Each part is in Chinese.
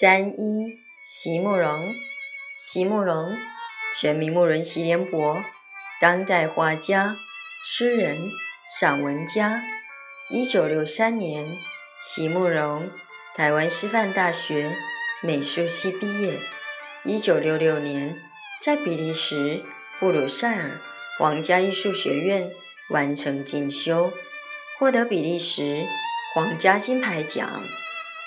三英，席慕容，席慕容，全名慕容席联博，当代画家、诗人、散文家。一九六三年，席慕容台湾师范大学美术系毕业。一九六六年，在比利时布鲁塞尔皇家艺术学院完成进修，获得比利时皇家金牌奖。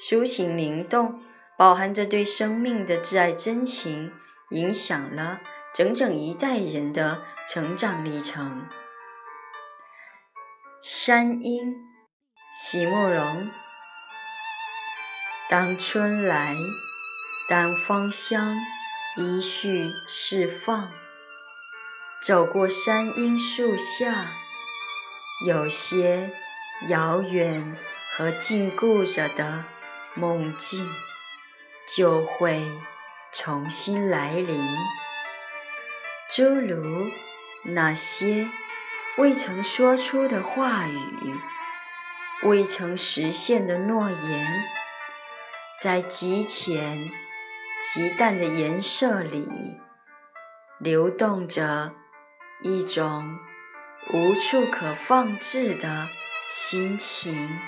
抒情灵动，饱含着对生命的挚爱真情，影响了整整一代人的成长历程。山鹰，席慕容。当春来，当芳香依序释放，走过山樱树下，有些遥远和禁锢着的。梦境就会重新来临，诸如那些未曾说出的话语，未曾实现的诺言，在极浅、极淡的颜色里，流动着一种无处可放置的心情。